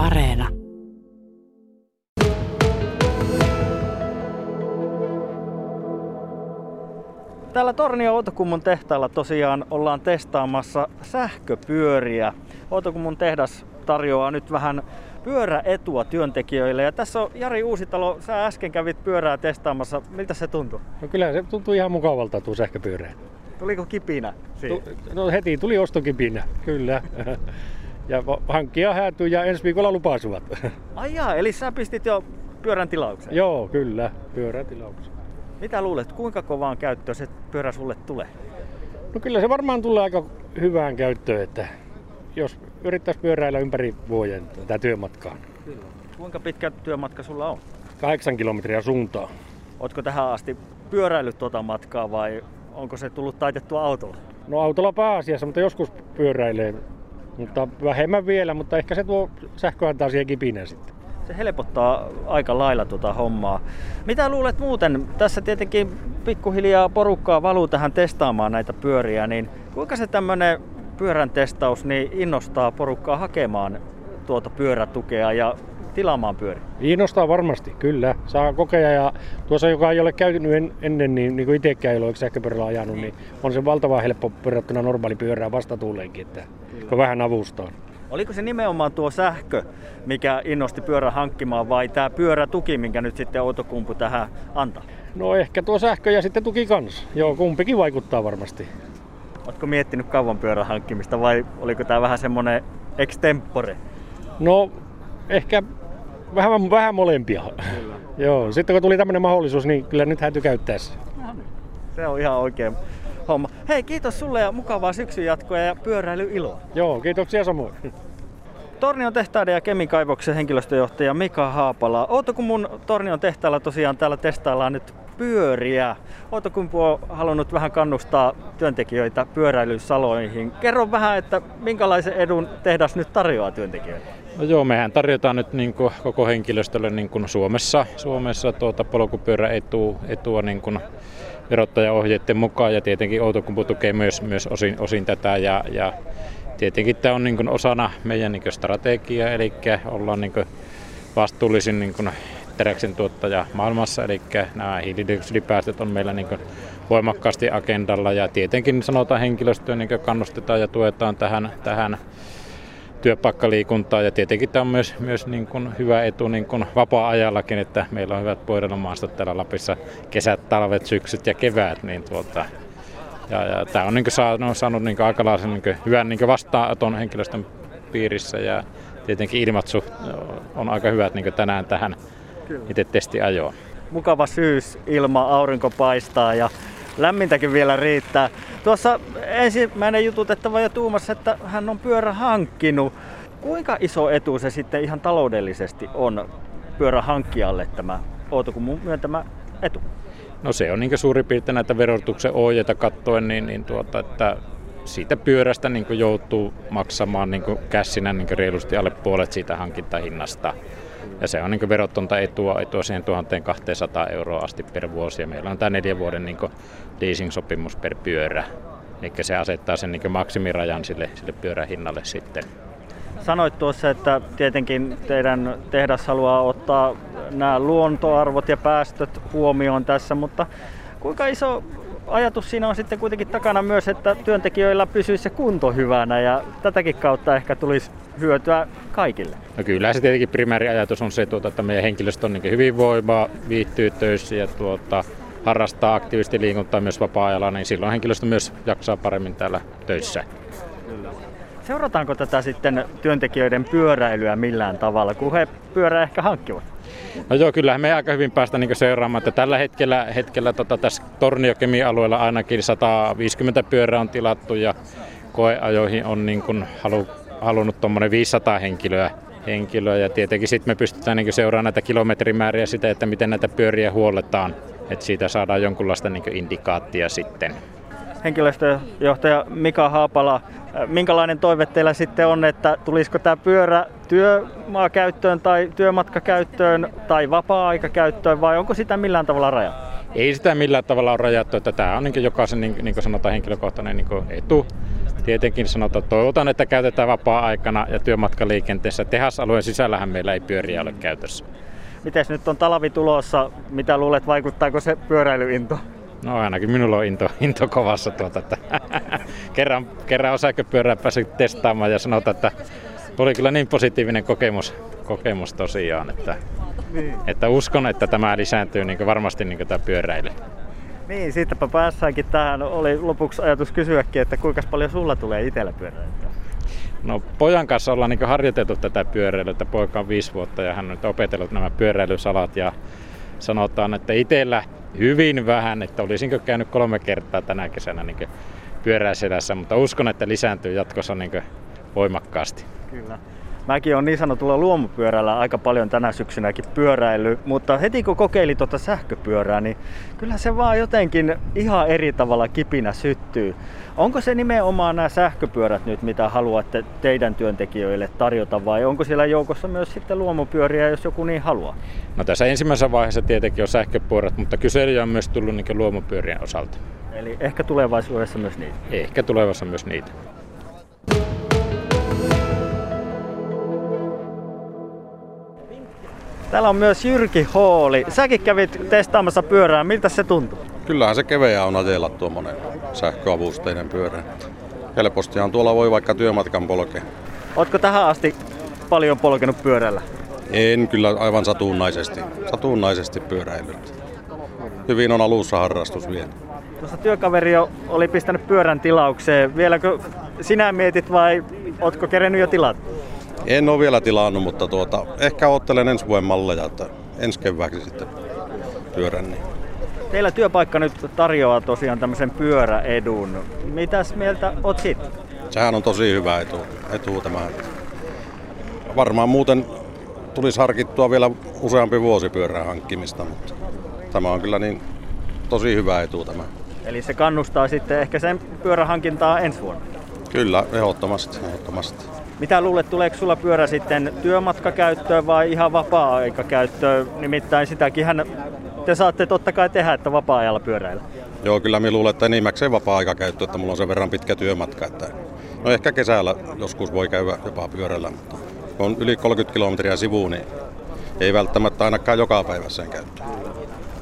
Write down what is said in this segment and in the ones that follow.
Areena. Täällä Tornio Outokummun tehtaalla tosiaan ollaan testaamassa sähköpyöriä. Outokummun tehdas tarjoaa nyt vähän pyöräetua työntekijöille. Ja tässä on Jari Uusitalo, sä äsken kävit pyörää testaamassa. Miltä se tuntui? No kyllä se tuntuu ihan mukavalta tuo sähköpyörä. Tuliko kipinä? Tu- no heti tuli ostokipinä, kyllä. ja hankkia häätyy ja ensi viikolla lupasuvat. Ai jaa, eli sä pistit jo pyörän tilaukseen? Joo, kyllä, pyörän tilaukseen. Mitä luulet, kuinka kovaan käyttöön se pyörä sulle tulee? No kyllä se varmaan tulee aika hyvään käyttöön, että jos yrittäisi pyöräillä ympäri vuoden tätä työmatkaa. Kyllä. Kuinka pitkä työmatka sulla on? Kahdeksan kilometriä suuntaan. Ootko tähän asti pyöräillyt tuota matkaa vai onko se tullut taitettua autolla? No autolla pääasiassa, mutta joskus pyöräilee. Mutta vähemmän vielä, mutta ehkä se tuo sähkö antaa siihen kipinä sitten. Se helpottaa aika lailla tuota hommaa. Mitä luulet muuten? Tässä tietenkin pikkuhiljaa porukkaa valuu tähän testaamaan näitä pyöriä, niin kuinka se tämmöinen pyörän testaus niin innostaa porukkaa hakemaan tuota pyörätukea ja tilaamaan pyöriä? Innostaa varmasti, kyllä. Saa kokea ja tuossa, joka ei ole käynyt en, ennen, niin, niin kuin itsekään ei ole sähköpyörällä ajanut, niin on se valtavan helppo verrattuna normaali pyörää vastatuuleenkin, että kun vähän avustaa. Oliko se nimenomaan tuo sähkö, mikä innosti pyörän hankkimaan vai tämä pyörätuki, minkä nyt sitten Outokumpu tähän antaa? No ehkä tuo sähkö ja sitten tuki kanssa. Joo, kumpikin vaikuttaa varmasti. Oletko miettinyt kauan pyörän hankkimista vai oliko tämä vähän semmoinen extempore? No ehkä vähän, vähän molempia. Kyllä. Joo, sitten kun tuli tämmöinen mahdollisuus, niin kyllä nyt täytyy käyttää se. No niin. Se on ihan oikein homma. Hei, kiitos sulle ja mukavaa syksyn jatkoa ja pyöräilyiloa. Joo, kiitoksia samoin. Tornion tehtaiden ja kemikaivoksen henkilöstöjohtaja Mika Haapala. Outokummun Tornion tehtaalla tosiaan täällä testaillaan nyt pyöriä. Outokumpu on halunnut vähän kannustaa työntekijöitä pyöräilysaloihin. Kerro vähän, että minkälaisen edun tehdas nyt tarjoaa työntekijöille? No joo, mehän tarjotaan nyt niin kuin koko henkilöstölle niin kuin Suomessa, Suomessa tuota polkupyöräetua etua niin kuin verottajaohjeiden mukaan. Ja tietenkin Outokumpu tukee myös, myös osin, osin tätä. Ja, ja tietenkin tämä on niin kuin osana meidän niin strategiaa, eli ollaan niin vastuullisin niin kuin teräksen tuottaja maailmassa, eli nämä hiilidioksidipäästöt on meillä niin voimakkaasti agendalla. Ja tietenkin sanotaan henkilöstöä niin kannustetaan ja tuetaan tähän, tähän työpaikkaliikuntaa ja tietenkin tämä on myös, myös niin kuin hyvä etu niin kuin vapaa-ajallakin, että meillä on hyvät poidelmaastot täällä Lapissa. Kesät, talvet, syksyt ja keväät, niin tuota, ja, ja tämä on, niin kuin saanut, saanut niin aikalaisen niin hyvän niin vastaanoton henkilöstön piirissä ja tietenkin ilmatsu on aika hyvät niin tänään tähän. Itse testiajoon. Mukava syys, ilma, aurinko paistaa ja lämmintäkin vielä riittää. Tuossa ensimmäinen jututettava jo tuumassa, että hän on pyörä hankkinut. Kuinka iso etu se sitten ihan taloudellisesti on pyörä hankkijalle tämä Outokummun myöntämä etu? No se on niin suurin piirtein näitä verotuksen ohjeita katsoen, niin, niin tuota, että siitä pyörästä niin joutuu maksamaan niin kässinä niin reilusti alle puolet siitä hankintahinnasta. Ja se on niin verottonta etua, etua siihen 1200 euroa asti per vuosi. Ja meillä on tämä neljän vuoden niin leasing-sopimus per pyörä. Eli se asettaa sen niin maksimirajan sille, sille pyörähinnalle sitten. Sanoit tuossa, että tietenkin teidän tehdas haluaa ottaa nämä luontoarvot ja päästöt huomioon tässä, mutta kuinka iso ajatus siinä on sitten kuitenkin takana myös, että työntekijöillä pysyisi se kunto hyvänä ja tätäkin kautta ehkä tulisi hyötyä kaikille? No kyllä se tietenkin primääriajatus on se, tuota, että meidän henkilöstö on niin hyvinvoimaa, viihtyy töissä ja tuota, harrastaa aktiivisesti liikuntaa myös vapaa-ajalla, niin silloin henkilöstö myös jaksaa paremmin täällä töissä. Seurataanko tätä sitten työntekijöiden pyöräilyä millään tavalla, kun he pyörää ehkä hankkivat? No joo, kyllähän me aika hyvin päästä niin seuraamaan, että tällä hetkellä, hetkellä tota, tässä Tornio-Kemi-alueella ainakin 150 pyörää on tilattu ja koeajoihin on niin kuin halu, halunnut tuommoinen 500 henkilöä, henkilöä ja tietenkin sitten me pystytään niin seuraamaan näitä kilometrimääriä sitä, että miten näitä pyöriä huolletaan, että siitä saadaan jonkunlaista niin indikaattia sitten henkilöstöjohtaja Mika Haapala, minkälainen toive teillä sitten on, että tulisiko tämä pyörä työmaakäyttöön tai työmatkakäyttöön tai vapaa-aikakäyttöön vai onko sitä millään tavalla rajattu? Ei sitä millään tavalla ole rajattu, että tämä on niin jokaisen, niin, niin kuin sanotaan, henkilökohtainen niin etu. tietenkin sanotaan, toivotan, että käytetään vapaa-aikana ja työmatkaliikenteessä. Tehasalueen sisällähän meillä ei pyöriä ole käytössä. Miten nyt on talvi tulossa? Mitä luulet, vaikuttaako se pyöräilyinto? No ainakin minulla on into, into kovassa tuota, että kerran, kerran on sähköpyörää päässyt testaamaan ja sanotaan, että oli kyllä niin positiivinen kokemus, kokemus tosiaan, että, niin. että uskon, että tämä lisääntyy niin varmasti niin tämä pyöräily. Niin, siitäpä päässäänkin tähän. Oli lopuksi ajatus kysyäkin, että kuinka paljon sulla tulee itsellä pyöräilyä? No pojan kanssa ollaan niin harjoiteltu tätä pyöräilyä, että poika on viisi vuotta ja hän on nyt opetellut nämä pyöräilysalat ja sanotaan, että itsellä hyvin vähän, että olisinko käynyt kolme kertaa tänä kesänä niin pyöräiselässä, mutta uskon, että lisääntyy jatkossa niin voimakkaasti. Kyllä. Mäkin on niin sanotulla luomupyörällä aika paljon tänä syksynäkin pyöräily, mutta heti kun kokeili tuota sähköpyörää, niin kyllä se vaan jotenkin ihan eri tavalla kipinä syttyy. Onko se nimenomaan nämä sähköpyörät nyt, mitä haluatte teidän työntekijöille tarjota vai onko siellä joukossa myös sitten luomupyöriä, jos joku niin haluaa? No tässä ensimmäisessä vaiheessa tietenkin on sähköpyörät, mutta kyselyjä on myös tullut niin luomupyörien osalta. Eli ehkä tulevaisuudessa myös niitä? Ehkä tulevaisuudessa myös niitä. Täällä on myös Jyrki Hooli. Säkin kävit testaamassa pyörää. Miltä se tuntuu? Kyllähän se keveä on ajella tuommoinen sähköavusteinen pyörä. Helpostihan tuolla voi vaikka työmatkan polkea. Oletko tähän asti paljon polkenut pyörällä? En kyllä aivan satunnaisesti. Satunnaisesti pyöräillyt. Hyvin on alussa harrastus vielä. Tuossa työkaveri oli pistänyt pyörän tilaukseen. Vieläkö sinä mietit vai ootko kerennyt jo tilata? En ole vielä tilannut, mutta tuota, ehkä ottelen ensi vuoden malleja, että ensi kevääksi sitten pyörän. Niin. Teillä työpaikka nyt tarjoaa tosiaan tämmöisen pyöräedun. Mitäs mieltä oot siitä? Sehän on tosi hyvä etu, etu tämä. Varmaan muuten tulisi harkittua vielä useampi vuosi pyörän hankkimista, mutta tämä on kyllä niin tosi hyvä etu tämä. Eli se kannustaa sitten ehkä sen pyörän hankintaa ensi vuonna? Kyllä, ehdottomasti. ehdottomasti. Mitä luulet, tuleeko sulla pyörä sitten työmatkakäyttöön vai ihan vapaa-aikakäyttöön? Nimittäin sitäkin te saatte totta kai tehdä, että vapaa-ajalla pyöräillä. Joo, kyllä minä luulen, että enimmäkseen vapaa-aikakäyttö, että mulla on sen verran pitkä työmatka. Että no ehkä kesällä joskus voi käydä jopa pyörällä, mutta kun on yli 30 kilometriä sivuun, niin ei välttämättä ainakaan joka päivä sen käyttö.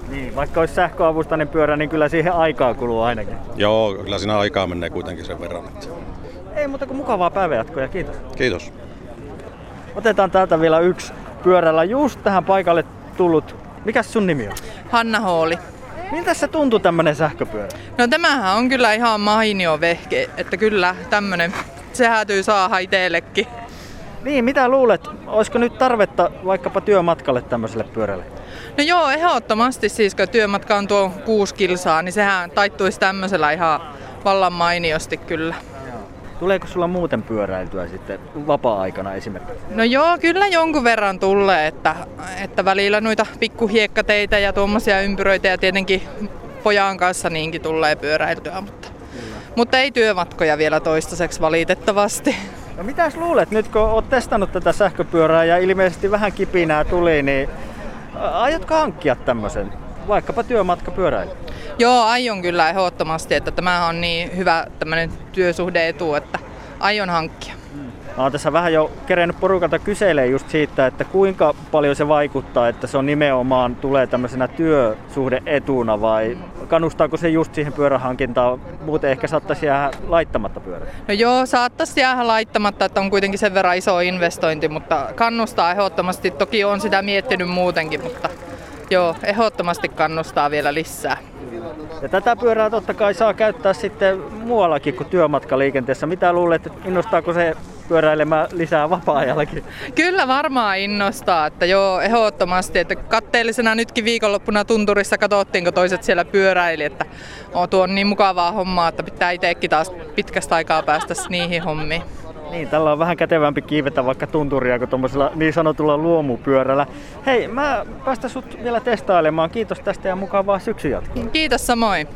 Niin, vaikka olisi sähköavustainen pyörä, niin kyllä siihen aikaa kuluu ainakin. Joo, kyllä siinä aikaa menee kuitenkin sen verran. Että... Ei muuta kuin mukavaa päivänjatkoa kiitos. Kiitos. Otetaan täältä vielä yksi pyörällä just tähän paikalle tullut. Mikä sun nimi on? Hanna Hooli. Miltä se tuntuu tämmönen sähköpyörä? No tämähän on kyllä ihan mainio vehke, että kyllä tämmönen, se häätyy saada itsellekin. Niin, mitä luulet, olisiko nyt tarvetta vaikkapa työmatkalle tämmöiselle pyörälle? No joo, ehdottomasti siis kun työmatka on tuo kuusi kilsaa, niin sehän taittuisi tämmöisellä ihan vallan mainiosti kyllä. Tuleeko sulla muuten pyöräiltyä sitten vapaa-aikana esimerkiksi? No joo, kyllä jonkun verran tulee, että, että välillä noita pikkuhiekkateitä ja tuommoisia ympyröitä ja tietenkin pojan kanssa niinkin tulee pyöräiltyä, mutta, mutta ei työmatkoja vielä toistaiseksi valitettavasti. No mitäs luulet, nyt kun oot testannut tätä sähköpyörää ja ilmeisesti vähän kipinää tuli, niin aiotko hankkia tämmöisen, vaikkapa työmatkapyöräily? Joo, aion kyllä ehdottomasti, että tämä on niin hyvä tämmöinen työsuhdeetu, että aion hankkia. Mä oon tässä vähän jo kerennyt porukalta kyselee just siitä, että kuinka paljon se vaikuttaa, että se on nimenomaan tulee tämmöisenä työsuhdeetuna vai kannustaako se just siihen pyörähankintaan? Muuten ehkä saattaisi jäädä laittamatta pyörä. No joo, saattaisi jäädä laittamatta, että on kuitenkin sen verran iso investointi, mutta kannustaa ehdottomasti. Toki on sitä miettinyt muutenkin, mutta joo, ehdottomasti kannustaa vielä lisää. Ja tätä pyörää totta kai saa käyttää sitten muuallakin kuin työmatkaliikenteessä. Mitä luulet, innostaako se pyöräilemään lisää vapaa-ajallakin? Kyllä varmaan innostaa, että joo, ehdottomasti. Että katteellisena nytkin viikonloppuna tunturissa katsottiin, kun toiset siellä pyöräili, että on tuo niin mukavaa hommaa, että pitää itsekin taas pitkästä aikaa päästä niihin hommiin. Niin, tällä on vähän kätevämpi kiivetä vaikka tunturia kuin tuommoisella niin sanotulla luomupyörällä. Hei, mä päästä sut vielä testailemaan. Kiitos tästä ja mukavaa syksy Kiitos samoin.